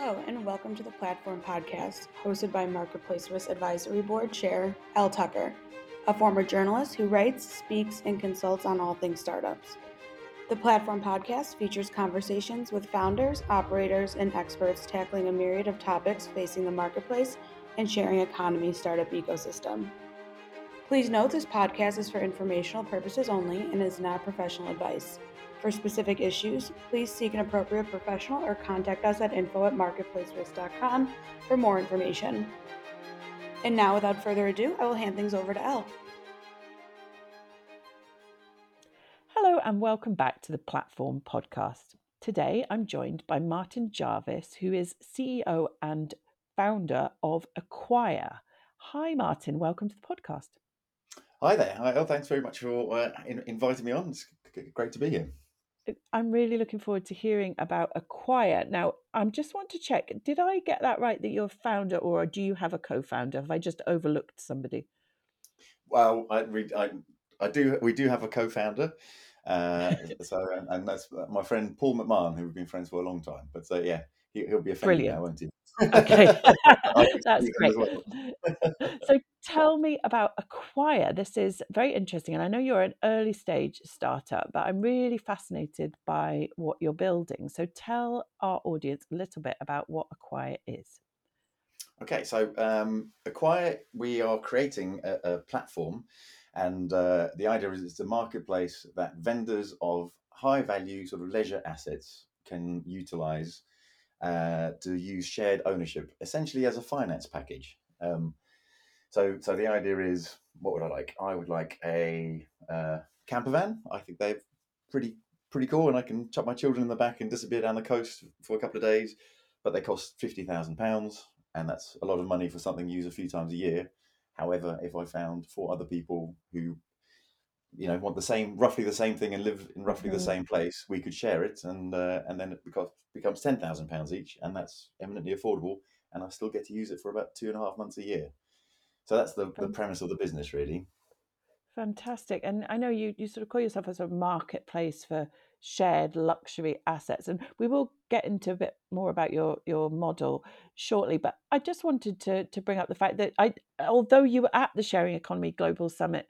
Hello, and welcome to the Platform Podcast, hosted by Marketplace Risk Advisory Board Chair Elle Tucker, a former journalist who writes, speaks, and consults on all things startups. The Platform Podcast features conversations with founders, operators, and experts tackling a myriad of topics facing the marketplace and sharing economy startup ecosystem. Please note this podcast is for informational purposes only and is not professional advice. For specific issues, please seek an appropriate professional or contact us at info at marketplacerisk.com for more information. And now, without further ado, I will hand things over to Elle. Hello, and welcome back to the Platform Podcast. Today, I'm joined by Martin Jarvis, who is CEO and founder of Acquire. Hi, Martin. Welcome to the podcast. Hi there. Hi, oh, thanks very much for uh, in- inviting me on. It's great to be here. I'm really looking forward to hearing about Acquire. Now, I just want to check did I get that right that you're a founder or do you have a co founder? Have I just overlooked somebody? Well, I, I, I do. We do have a co founder. Uh, so, and, and, that's my friend Paul McMahon, who we've been friends for a long time. But so, yeah, he, will be a Brilliant. now, won't he? Okay, that's great. Well. Tell me about Acquire. This is very interesting, and I know you're an early stage startup, but I'm really fascinated by what you're building. So tell our audience a little bit about what Acquire is. Okay, so um, Acquire, we are creating a, a platform, and uh, the idea is it's a marketplace that vendors of high value sort of leisure assets can utilize uh, to use shared ownership, essentially as a finance package. Um, so, so the idea is, what would I like? I would like a uh, camper van. I think they're pretty pretty cool, and I can chuck my children in the back and disappear down the coast for a couple of days. But they cost fifty thousand pounds, and that's a lot of money for something used a few times a year. However, if I found four other people who you know want the same roughly the same thing and live in roughly mm-hmm. the same place we could share it and uh, and then it becomes becomes 10,000 pounds each and that's eminently affordable and I still get to use it for about two and a half months a year so that's the, the premise of the business really fantastic and I know you you sort of call yourself as a marketplace for shared luxury assets and we will get into a bit more about your your model shortly but I just wanted to to bring up the fact that I although you were at the sharing economy global summit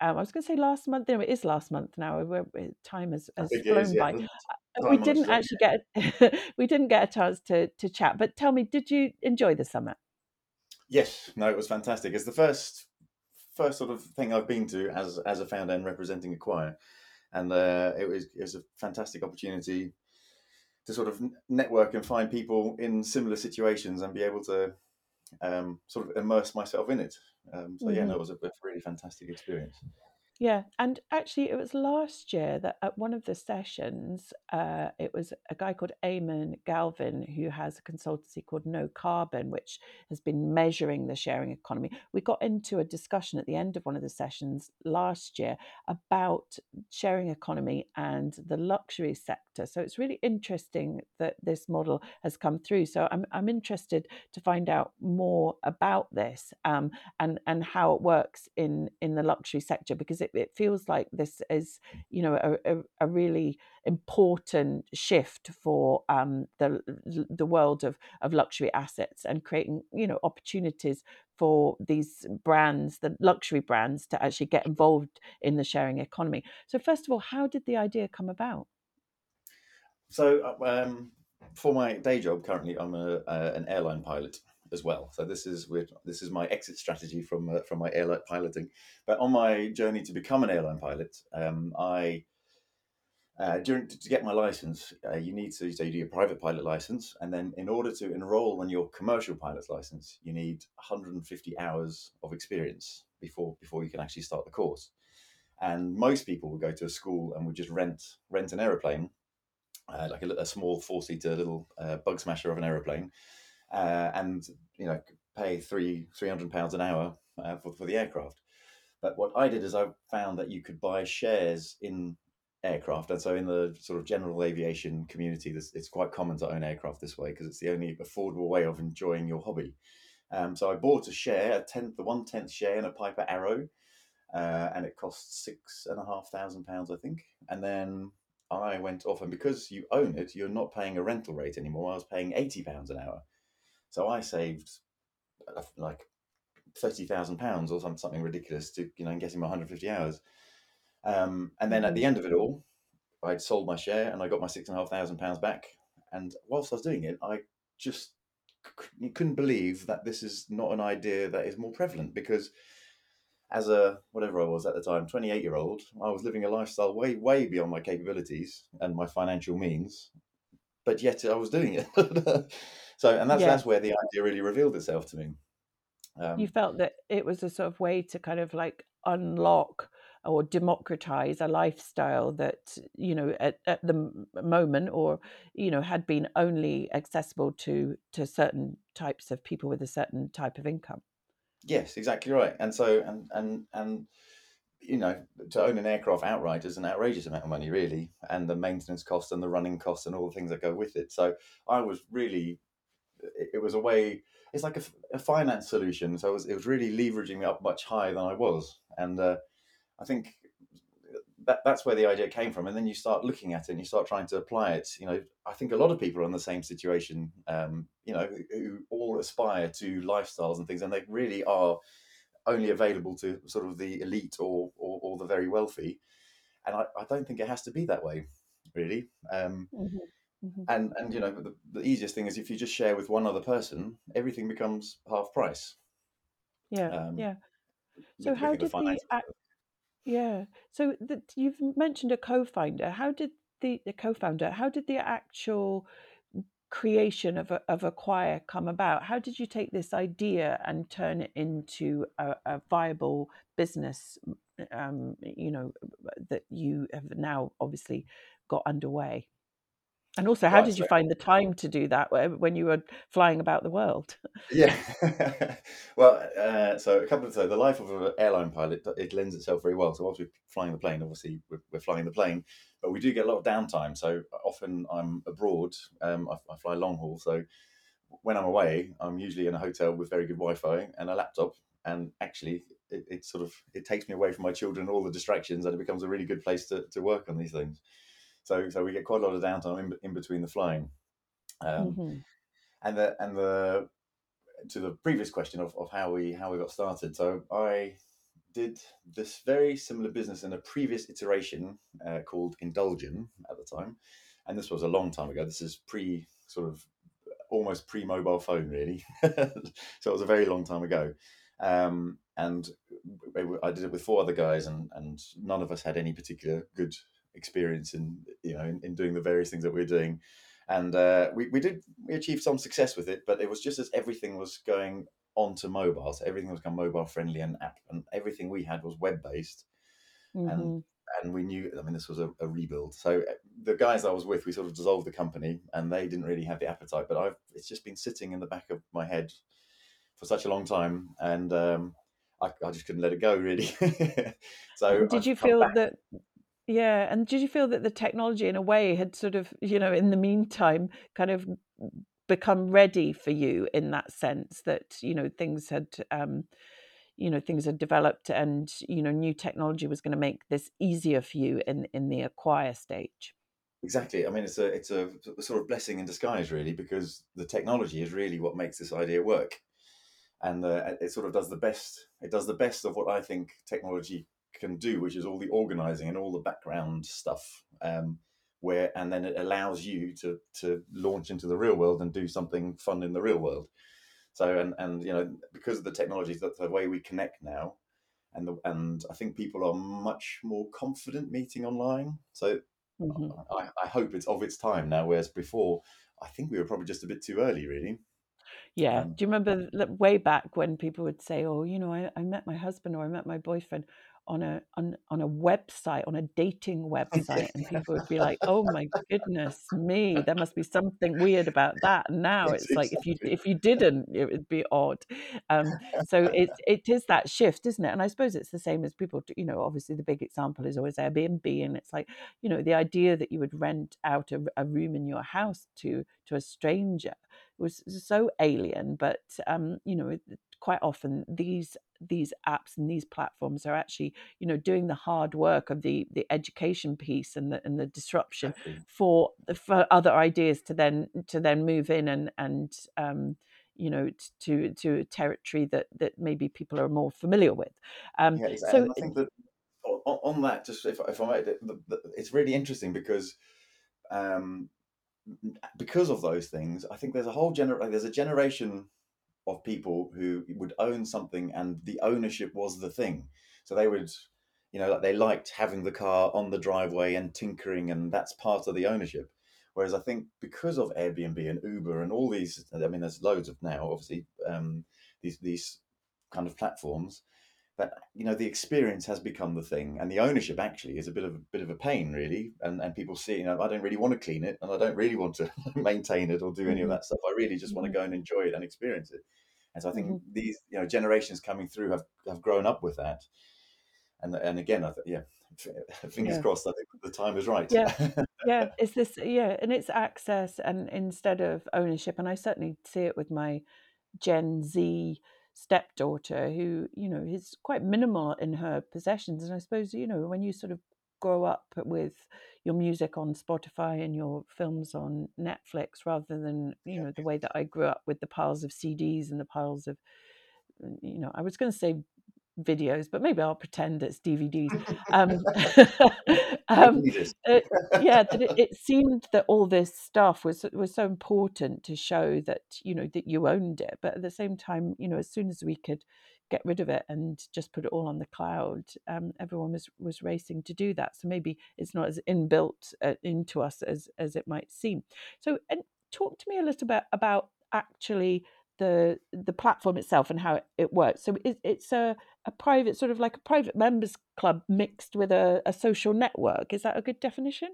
um, I was going to say last month. No, it is last month now. We're, time has, has flown is, yeah. by. Uh, we didn't actually get we didn't get a chance to to chat. But tell me, did you enjoy the summit? Yes, no, it was fantastic. It's the first first sort of thing I've been to as as a founder and representing Acquire, and uh, it was it was a fantastic opportunity to sort of network and find people in similar situations and be able to um, sort of immerse myself in it. Um, so yeah, no, it was a, a really fantastic experience. Yeah, and actually, it was last year that at one of the sessions, uh, it was a guy called Eamon Galvin who has a consultancy called No Carbon, which has been measuring the sharing economy. We got into a discussion at the end of one of the sessions last year about sharing economy and the luxury sector. So it's really interesting that this model has come through. So I'm I'm interested to find out more about this um, and and how it works in in the luxury sector because it it, it feels like this is you know a, a, a really important shift for um, the the world of of luxury assets and creating you know opportunities for these brands the luxury brands to actually get involved in the sharing economy. So first of all how did the idea come about? So uh, um, for my day job currently i'm a, uh, an airline pilot as well. So this is this is my exit strategy from uh, from my airline piloting. But on my journey to become an airline pilot, um, I uh, during to get my license, uh, you need to so you do your private pilot license, and then in order to enroll on your commercial pilot's license, you need 150 hours of experience before before you can actually start the course. And most people would go to a school and would just rent rent an aeroplane, uh, like a, a, small four seater little uh, bug smasher of an aeroplane, uh, and you know pay three three hundred pounds an hour uh, for for the aircraft. But what I did is I found that you could buy shares in aircraft, and so in the sort of general aviation community, this, it's quite common to own aircraft this way because it's the only affordable way of enjoying your hobby. Um, so I bought a share, a tenth, the one tenth share in a Piper Arrow, uh, and it cost six and a half thousand pounds, I think. And then I went off, and because you own it, you're not paying a rental rate anymore. I was paying eighty pounds an hour, so I saved uh, like thirty thousand pounds or something something ridiculous to you know getting my 150 hours. Um, and then at the Mhm. end of it all, I'd sold my share and I got my six and a half thousand pounds back. And whilst I was doing it, I just c- couldn't believe that this is not an idea that is more prevalent because as a whatever I was at the time, 28 year old, I was living a lifestyle way, way beyond my capabilities and my financial means, but yet I was doing it. so, and that's Yeah. that's where the idea really revealed itself to me. Um, You felt that it was a sort of way to kind of like unlock or democratize a lifestyle that you know at, at the moment or you know had been only accessible to to certain types of people with a certain type of income Yes, exactly right. And so, and and and you know, to own an aircraft outright is an outrageous amount of money, really, and the maintenance costs and the running costs and all the things that go with it. So, I was really, it, was a way. It's like a finance solution. So it was, it was really leveraging me up much higher than I was, and uh, I think that that's where the idea came from. And then you start looking at it and you start trying to apply it. You know, I think a lot of people are in the same situation. Um, you know, who, all aspire to lifestyles and things, and they really are only available to sort of the elite or or, or the very wealthy. And I, I don't think it has to be that way, really. Um, Mhm. and and you know, the, the easiest thing is if you just share with one other person, everything becomes half price. yeah Um, yeah so how the did the finances. yeah so that you've mentioned a co-founder how did the, the co-founder how did the actual creation of a, of Acquire come about? How did you take this idea and turn it into a, a viable business? Um, you know that you have now obviously got underway. And also, how Right, did you so- find the time to do that when you were flying about the world? Yeah. well, uh, so a couple of so the life of an airline pilot it lends itself very well. So whilst we're flying the plane, obviously we're, we're flying the plane, but we do get a lot of downtime. So often I'm abroad. Um, I, I fly long haul. So when I'm away, I'm usually in a hotel with very good Wi-Fi and a laptop. And actually, it, it sort of it takes me away from my children, all the distractions, and it becomes a really good place to, to work on these things. So so we get quite a lot of downtime in, in between the flying. Um, Mhm. and the and the to the previous question of, of how we how we got started. So i did this very similar business in a previous iteration uh, called indulgen at the time. And this was a long time ago. This is pre sort of almost pre mobile phone really. So it was a very long time ago. Um, and i did it with four other guys and and none of us had any particular good experience in you know in, in doing the various things that we we're doing. And uh, we, we did we achieved some success with it but it was just as everything was going onto mobile so everything was become mobile friendly and app and everything we had was web based Mhm. and we knew i mean this was a, a rebuild. So uh, the guys i was with we sort of dissolved the company and they didn't really have the appetite but i've it's just been sitting in the back of my head for such a long time and um, I, I just couldn't let it go really. So did I've you feel back- that yeah and did you feel that the technology in a way had sort of you know in the meantime kind of become ready for you in that sense that you know things had um you know things had developed and you know new technology was going to make this easier for you in in the acquire stage Exactly. I mean, it's a it's a sort of blessing in disguise, really, because the technology is really what makes this idea work, and uh, it sort of does the best. It does the best of what I think technology can do, which is all the organizing and all the background stuff. Um, where and then it allows you to to launch into the real world and do something fun in the real world. So and and you know because of the technology, that's the way we connect now, and the, and I think people are much more confident meeting online. So Mhm. I, I hope it's of its time now, whereas before, I think we were probably just a bit too early, really. yeah Um, do you remember way back when people would say oh you know I, I met my husband or i met my boyfriend on a on, on a website on a dating website and people would be like oh my goodness me there must be something weird about that. And now it's like if you if you didn't it would be odd. Um so it it is that shift isn't it? And i suppose it's the same as people do, you know obviously the big example is always airbnb and it's like you know the idea that you would rent out a, a room in your house to to a stranger was so alien but um you know quite often these these apps and these platforms are actually you know doing the hard work of the the education piece and the and the disruption Exactly. for for other ideas to then to then move in and and um, you know to to a territory that that maybe people are more familiar with. Um, Yeah, exactly. so And I think that on that, just if, if I might, it's really interesting because um, because of those things, I think there's a whole gener there's a generation of people who would own something and the ownership was the thing. So they would, you know, like they liked having the car on the driveway and tinkering, and that's part of the ownership. Whereas I think because of Airbnb and Uber and all these, I mean, there's loads of now, obviously, um, these these kind of platforms that you know the experience has become the thing and the ownership actually is a bit of a bit of a pain really and and people see you know i don't really want to clean it and i don't really want to maintain it or do any of Mhm. that stuff i really just want to Mhm. go and enjoy it and experience it and so i think Mhm. these you know generations coming through have have grown up with that and and again i th- yeah fingers Yeah. crossed i think the time is right Yeah. yeah it's this yeah and it's access and instead of ownership and i certainly see it with my gen z stepdaughter who you know is quite minimal in her possessions and i suppose you know when you sort of grow up with your music on spotify and your films on netflix rather than you know the way that i grew up with the piles of cds and the piles of mm, you know i was going to say videos but maybe i'll pretend it's dvds um, um, this. uh, yeah that it, it seemed that all this stuff was was so important to show that you know that you owned it but at the same time you know as soon as we could get rid of it and just put it all on the cloud um, everyone was was racing to do that so maybe it's not as inbuilt uh, into us as as it might seem so and talk to me a little bit about actually the the platform itself and how it, it works so it, it's a a private sort of like a private members club mixed with a, a social network is that a good definition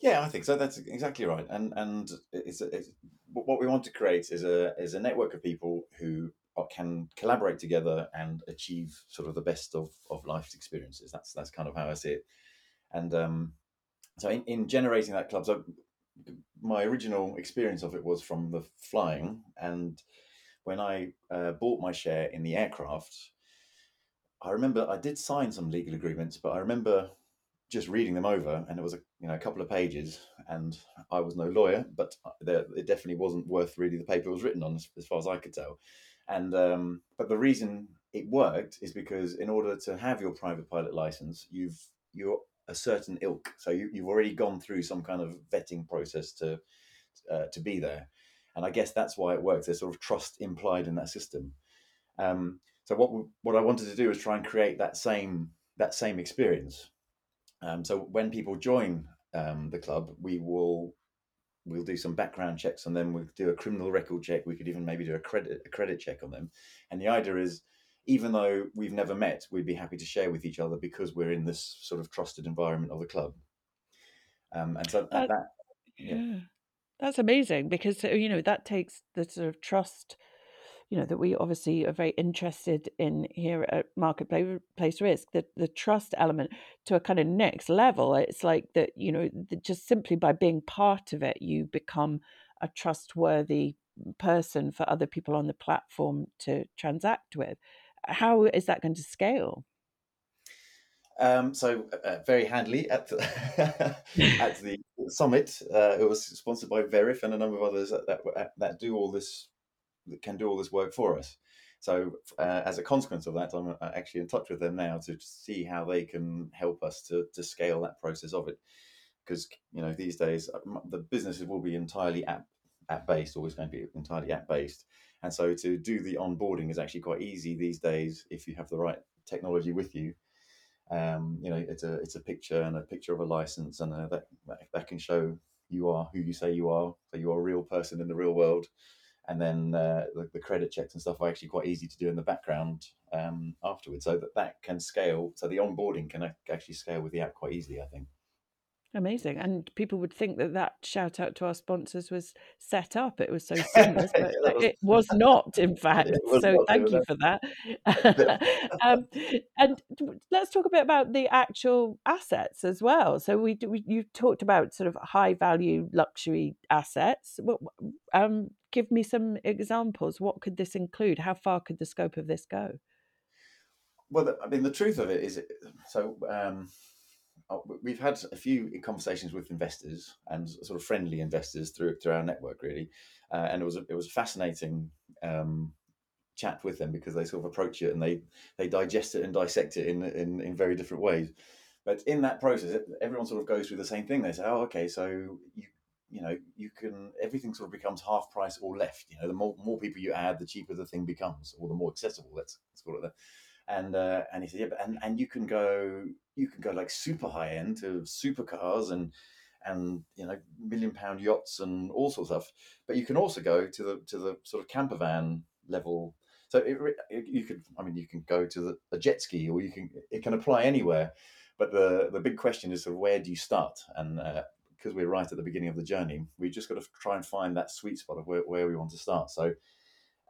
Yeah, I think so. That's exactly right. And and it's, it's what we want to create is a is a network of people who can collaborate together and achieve sort of the best of of life's experiences. That's that's kind of how I see it. And um, so in, in generating that club, so my original experience of it was from the flying, and when I uh, bought my share in the aircraft, I remember I did sign some legal agreements, but I remember just reading them over, and it was a you know a couple of pages, and I was no lawyer, but there, it definitely wasn't worth really the paper it was written on, as, as far as I could tell. And um, but the reason it worked is because in order to have your private pilot license, you've you're a certain ilk, so you, you've already gone through some kind of vetting process to uh, to be there, and I guess that's why it works. There's sort of trust implied in that system. Um, so what what I wanted to do is try and create that same that same experience. Um, so when people join um, the club, we will we'll do some background checks on them. We'll do a criminal record check. We could even maybe do a credit a credit check on them. And the idea is, even though we've never met, we'd be happy to share with each other because we're in this sort of trusted environment of the club. Um, and so That- that yeah. Yeah. that's amazing because you know that takes the sort of trust you know that we obviously are very interested in here at marketplace risk the the trust element to a kind of next level it's like that you know that just simply by being part of it you become a trustworthy person for other people on the platform to transact with how is that going to scale Um, so uh, very handily at the, at the summit, uh, it was sponsored by Veriff and a number of others that, that that do all this that can do all this work for us. So uh, as a consequence of that, I'm uh, actually in touch with them now to see how they can help us to to scale that process of it. Because you know these days uh, the businesses will be entirely app app based, always going to be entirely app based, and so to do the onboarding is actually quite easy these days if you have the right technology with you um, you know, it's a it's a picture and a picture of a license, and uh, that that that can show you are who you say you are, so you're a real person in the real world. And then uh, the, the credit checks and stuff are actually quite easy to do in the background um, afterwards, so that that can scale. So the onboarding can actually scale with the app quite easily, I think. Amazing. And people would think that that shout out to our sponsors was set up. It was so seamless, but Yeah, was- it was not, in fact. So not, thank you for that. um, and let's talk a bit about the actual assets as well. So we, we you talked about sort of high value luxury assets. Um, give me some examples. What could this include? How far could the scope of this go? Well, I mean, the truth of it is, so um, we've had a few conversations with investors and sort of friendly investors through through our network, really, uh, and it was a, it was a fascinating um, chat with them because they sort of approach it and they they digest it and dissect it in in, in very different ways. But in that process, everyone sort of goes through the same thing. They say, "Oh, okay, so you you know you can everything sort of becomes half price or left. You know, the more more people you add, the cheaper the thing becomes, or the more accessible. Let's let's call it that." And uh, and he said, yeah, but and, and you can go you can go like super high end to supercars and and you know million pound yachts and all sorts of stuff, but you can also go to the to the sort of camper van level. So it, it, you could, I mean, you can go to the, a jet ski, or you can it can apply anywhere. But the the big question is sort of where do you start? And uh, because we're right at the beginning of the journey, we've just got to try and find that sweet spot of where, where we want to start. So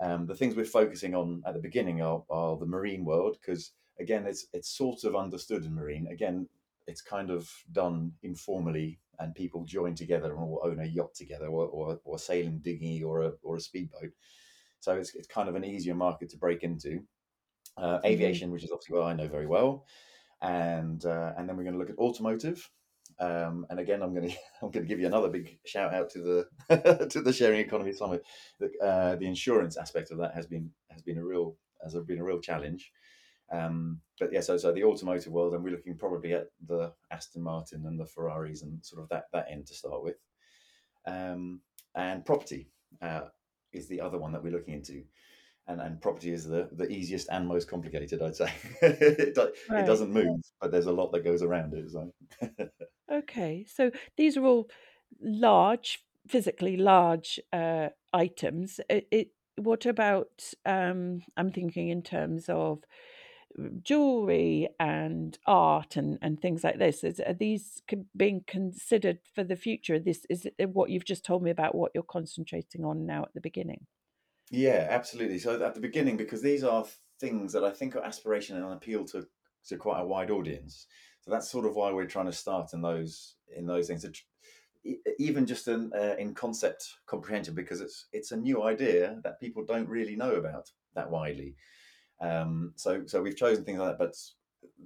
um, the things we're focusing on at the beginning are, are the marine world because again, it's it's sort of understood in marine. Again, it's kind of done informally, and people join together and own a yacht together, or, or, or a sailing dinghy, or a or a speedboat. So it's it's kind of an easier market to break into. Uh, aviation, which is obviously what I know very well, and uh, and then we're going to look at automotive. Um, and again, I'm going to I'm going to give you another big shout out to the to the sharing economy summit. The, uh, the insurance aspect of that has been has been a real has been a real challenge. Um, but yeah, so so the automotive world, and we're looking probably at the Aston Martin and the Ferraris and sort of that that end to start with. Um, and property uh, is the other one that we're looking into. And, and property is the, the easiest and most complicated, I'd say. it, do, Right. it doesn't move, but there's a lot that goes around it. So. Okay, so these are all large, physically large uh, items. It, it, what about, um, I'm thinking in terms of jewelry and art and, and things like this. Is, are these being considered for the future? This is it what you've just told me about what you're concentrating on now at the beginning. Yeah, absolutely. So at the beginning, because these are things that I think are aspiration and appeal to to quite a wide audience. So that's sort of why we're trying to start in those in those things. Even just in uh, in concept comprehension, because it's it's a new idea that people don't really know about that widely. Um, so so we've chosen things like that, but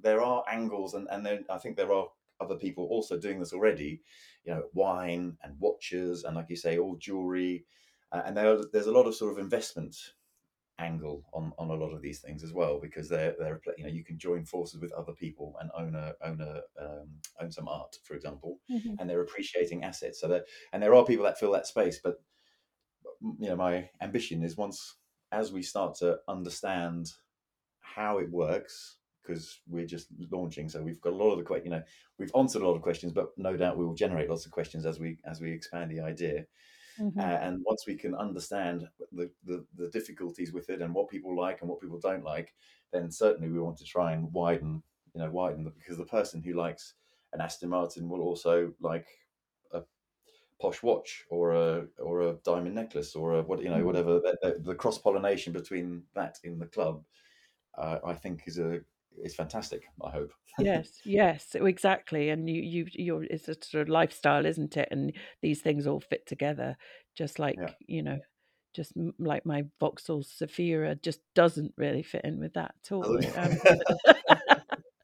there are angles, and and then I think there are other people also doing this already. You know, wine and watches, and like you say, all jewelry, uh, and there, there's a lot of sort of investment angle on, on a lot of these things as well because they're they're you know you can join forces with other people and own a own a um, own some art for example and they're appreciating assets. So that and there are people that fill that space but you know my ambition is once as we start to understand how it works because we're just launching so we've got a lot of the que- you know we've answered a lot of questions but no doubt we will generate lots of questions as we as we expand the idea Mhm. uh, and once we can understand the, the the difficulties with it and what people like and what people don't like then certainly we want to try and widen you know widen the, because the person who likes an aston martin will also like a posh watch or a or a diamond necklace or a what you know Mhm. whatever the, the, the cross pollination between that in the club uh, i think is a is fantastic i hope yes, yes, exactly. And you, you, you're, it's a sort of lifestyle, isn't it? And these things all fit together, just like Yeah. you know, just like my Vauxhall Zafira just doesn't really fit in with that at all. Um,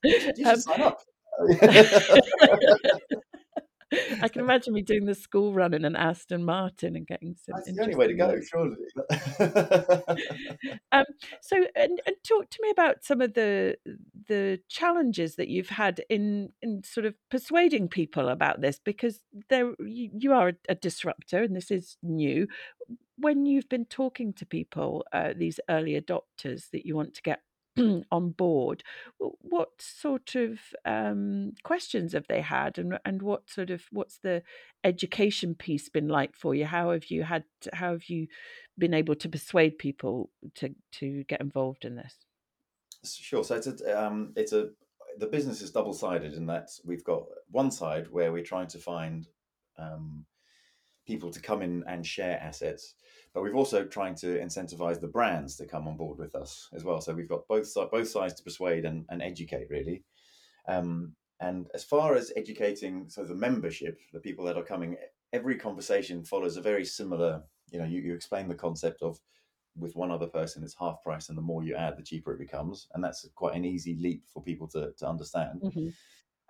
you should um, sign up I can imagine me doing the school run in an Aston Martin and getting some. that's the only way to go surely um, so, and, and talk to me about some of the the challenges that you've had in in sort of persuading people about this, because there you, you are a, a disruptor, and this is new. When you've been talking to people, uh, these early adopters that you want to get on board, what sort of um, questions have they had, and and what sort of what's the education piece been like for you? How have you had? How have you been able to persuade people to to get involved in this? Sure. So it's a um, it's a the business is double sided in that we've got one side where we're trying to find um, people to come in and share assets, but we've also trying to incentivize the brands to come on board with us as well. So we've got both both sides to persuade and, and educate really. Um, and as far as educating, so the membership, the people that are coming, every conversation follows a very similar. You know, you, you explain the concept of with one other person it's half price, and the more you add, the cheaper it becomes, and that's quite an easy leap for people to to understand. Mm-hmm.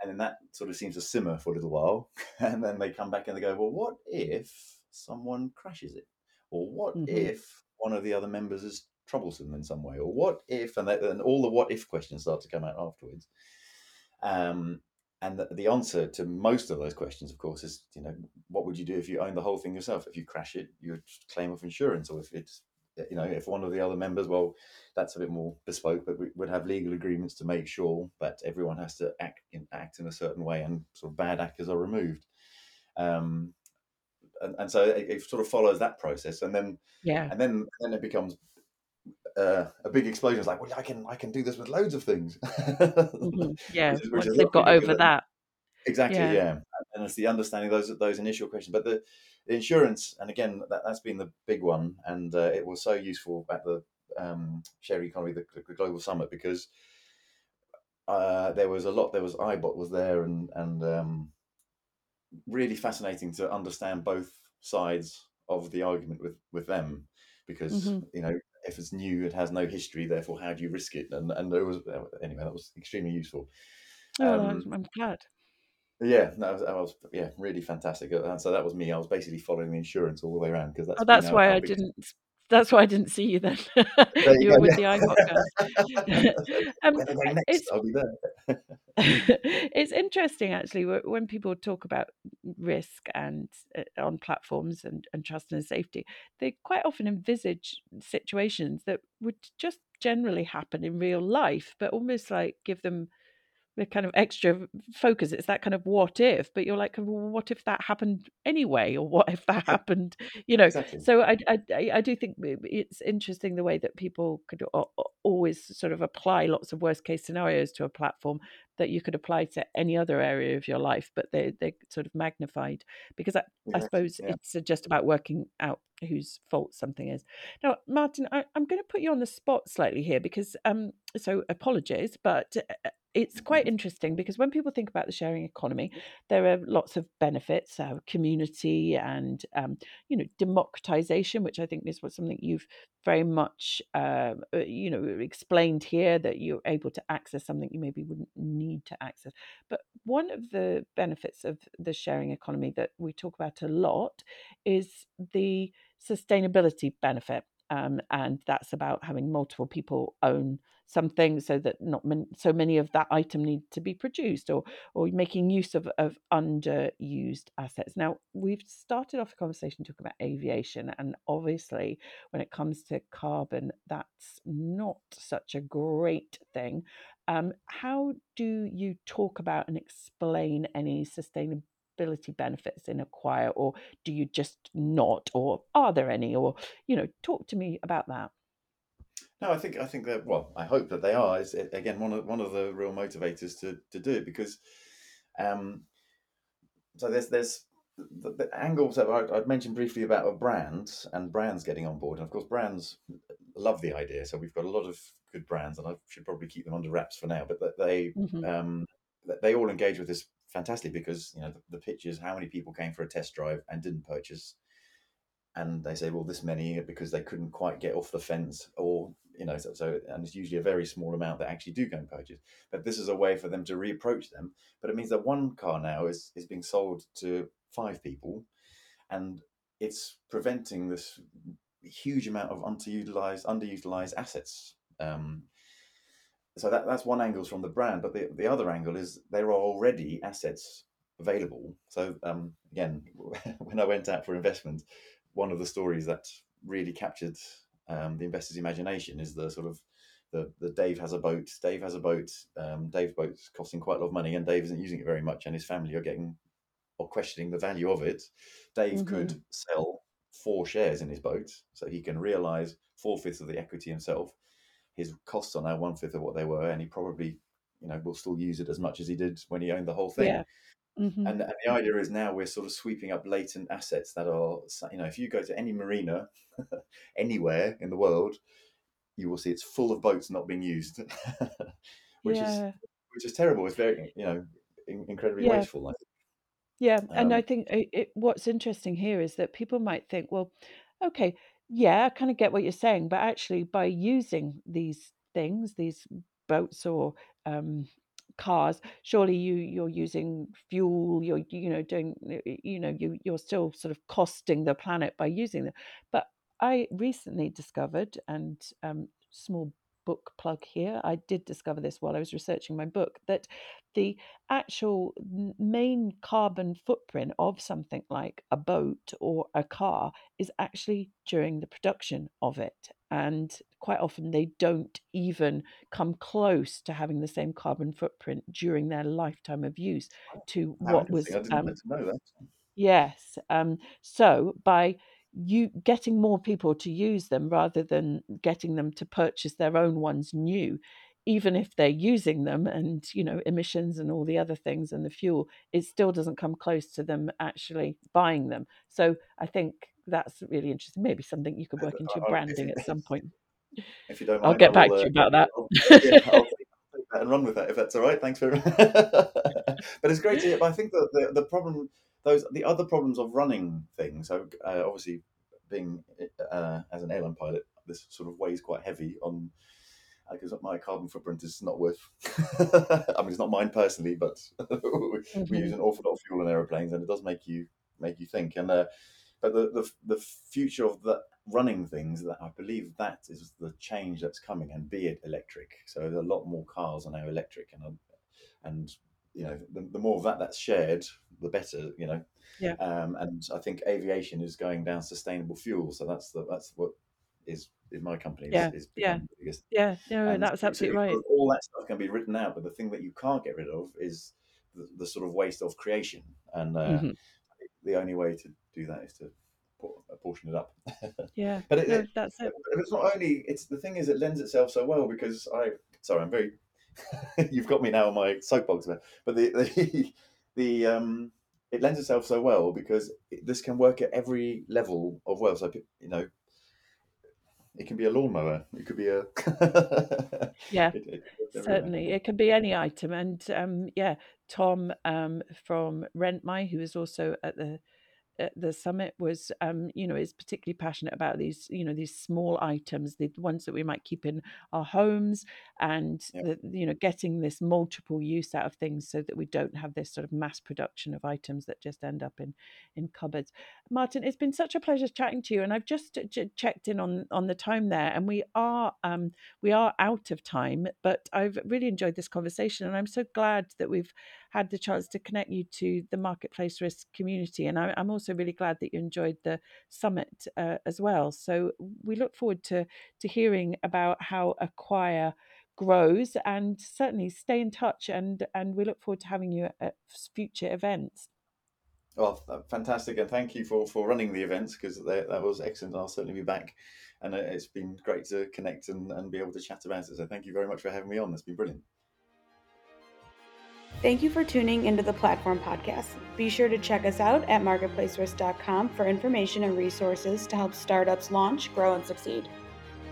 And then that sort of seems to simmer for a little while, and then they come back and they go, "Well, what if someone crashes it, or what mm-hmm. if one of the other members is troublesome in some way, or what if?" And, then all the what if questions start to come out afterwards. Um, and the, the, answer to most of those questions, of course, is you know what would you do if you own the whole thing yourself? If you crash it, you would claim of insurance, or if it's you know if one of the other members, well, that's a bit more bespoke, but we would have legal agreements to make sure that everyone has to act in, act in a certain way, and sort of bad actors are removed. Um, and, and so it, it, sort of follows that process, and then yeah, and then then it becomes uh, a big explosion. It's like, well, I can I can do this with loads of things. mm-hmm. Yeah, which is, which once they've got over that. Exactly, yeah. yeah. and it's the understanding those those initial questions. But the, the insurance, and again, that, has been the big one, and uh, it was so useful at the um, share economy, the, the global summit, because uh, there was a lot. There was iBot was there, and and um, really fascinating to understand both sides of the argument with with them, because mm-hmm. you know if it's new, it has no history. Therefore, how do you risk it? And and there was anyway, that was extremely useful. Oh, um, I'm glad. Yeah, that was, that was yeah really fantastic. And so that was me. I was basically following the insurance all the way around because that's. Oh, that's why I didn't that's why I didn't see you then. you, you were with the iBot um, next, I'll be there. it's interesting actually when people talk about risk and uh, on platforms and, and trust and safety, they quite often envisage situations that would just generally happen in real life, but almost like give them the kind of extra focus. It's that kind of what if, but you're like, well, what if that happened anyway, or what if that happened? You know. Exactly. So I, I I do think it's interesting the way that people could always sort of apply lots of worst case scenarios to a platform that you could apply to any other area of your life, but they they sort of magnified because I, I suppose yeah. it's just about working out whose fault something is. Now, Martin, I, am going to put you on the spot slightly here because um so apologies, but uh, it's quite mm-hmm. interesting because when people think about the sharing economy, there are lots of benefits, uh, community and um, you know democratization, which I think is what something you've very much uh, uh, you know explained here that you're able to access something you maybe wouldn't need to access. But one of the benefits of the sharing economy that we talk about a lot is the sustainability benefit. Um, and that's about having multiple people own something so that not so many of that item need to be produced or or making use of, of underused assets. Now we've started off a conversation talking about aviation and obviously when it comes to carbon that's not such a great thing. Um, how do you talk about and explain any sustainability benefits in acquire or do you just not or are there any or you know talk to me about that no, I think I think that well, I hope that they are. Is again one of one of the real motivators to to do it because, um, so there's there's the, the angles that I, would mentioned briefly about brands and brands getting on board, and of course brands love the idea. So we've got a lot of good brands, and I should probably keep them under wraps for now. But that they mm-hmm. um, they all engage with this fantastic because you know the, the pictures, how many people came for a test drive and didn't purchase and they say, well, this many because they couldn't quite get off the fence, or you know, so, so, and it's usually a very small amount that actually do go and purchase. But this is a way for them to reapproach them. But it means that one car now is is being sold to five people, and it's preventing this huge amount of underutilized underutilized assets. Um, so that, that's one angle from the brand, but the, the other angle is there are already assets available. So um, again, when I went out for investment, one of the stories that really captured um, the investor's imagination is the sort of the, the Dave has a boat. Dave has a boat. Um, Dave's boat's costing quite a lot of money, and Dave isn't using it very much, and his family are getting or questioning the value of it. Dave mm-hmm. could sell four shares in his boat, so he can realise four fifths of the equity himself. His costs are now one fifth of what they were, and he probably you know will still use it as much as he did when he owned the whole thing. Yeah. Mm-hmm. And, and the idea is now we're sort of sweeping up latent assets that are, you know, if you go to any marina anywhere in the world, you will see it's full of boats not being used, which yeah. is which is terrible. It's very, you know, in, incredibly Yeah. wasteful. Think. Yeah, and I Um, think it, it, what's interesting here is that people might think, well, okay, yeah, I kind of get what you're saying, but actually, by using these things, these boats or um, cars, surely you you're using fuel, you're you know doing you know you you're still sort of costing the planet by using them. But I recently discovered, and um, small book plug here, I did discover this while I was researching my book that the actual main carbon footprint of something like a boat or a car is actually during the production of it. And quite often they don't even come close to having the same carbon footprint during their lifetime of use to what was interesting! I didn't um. Yes. Um, so by you getting more people to use them rather than getting them to purchase their own ones new, even if they're using them and, you know, emissions and all the other things and the fuel, it still doesn't come close to them actually buying them. So I think that's really interesting. Maybe something you could work into your branding at some point. If you don't I'll get I back to you uh, about that. I'll- yeah, I'll take, take that and run with that if that's all right. Thanks very much. but it's great to hear. But I think that the, the problem, those the other problems of running things. So uh, obviously, being uh, as an airline pilot, this sort of weighs quite heavy on. Because my carbon footprint is not worth. I mean, it's not mine personally, but we Mhm. use an awful lot of fuel in aeroplanes, and it does make you make you think. And uh, but the, the the future of the running things that I believe that is the change that's coming, and be it electric. So there's a lot more cars are now electric, and and you know the, the more of that that's shared, the better. You know, Yeah. um, and I think aviation is going down sustainable fuel. So that's the that's what is in my company is, Yeah, is yeah. becoming the biggest Yeah, no, and that's so- so absolutely right. All that stuff can be written out, but the thing that you can't get rid of is the, the sort of waste of creation. And uh, Mhm. the only way to do that is to portion it up. Yeah, But it, no, that's it. but it's not only. It's the thing is, it lends itself so well because I. Sorry, I'm very. you've got me now on my soapbox there, but the the the um. It lends itself so well because this can work at every level of well. So you know, it can be a lawnmower. It could be a. Yeah, It- it works. Certainly, it can be any item, and um, yeah, Tom um, from Rent My, who is also at the at the summit, was um, you know is particularly passionate about these you know these small items, the ones that we might keep in our homes, and Yeah. the, you know getting this multiple use out of things so that we don't have this sort of mass production of items that just end up in in cupboards. Martin, it's been such a pleasure chatting to you, and I've just ch- checked in on on the time there, and we are um, we are out of time, but I've really enjoyed this conversation, and I'm so glad that we've had the chance to connect you to the marketplace risk community. And I, I'm also really glad that you enjoyed the summit uh, as well. So we look forward to to hearing about how Acquire grows, and certainly stay in touch. and And we look forward to having you at future events. Well, fantastic, and thank you for for running the events because that was excellent. I'll certainly be back, and uh, it's been great to connect and, and be able to chat about it. So thank you very much for having me on. That's been brilliant. Thank you for tuning into the Platform Podcast. Be sure to check us out at marketplacerisk.com for information and resources to help startups launch, grow, and succeed.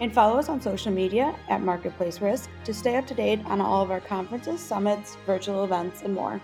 And follow us on social media at Marketplace Risk to stay up to date on all of our conferences, summits, virtual events, and more.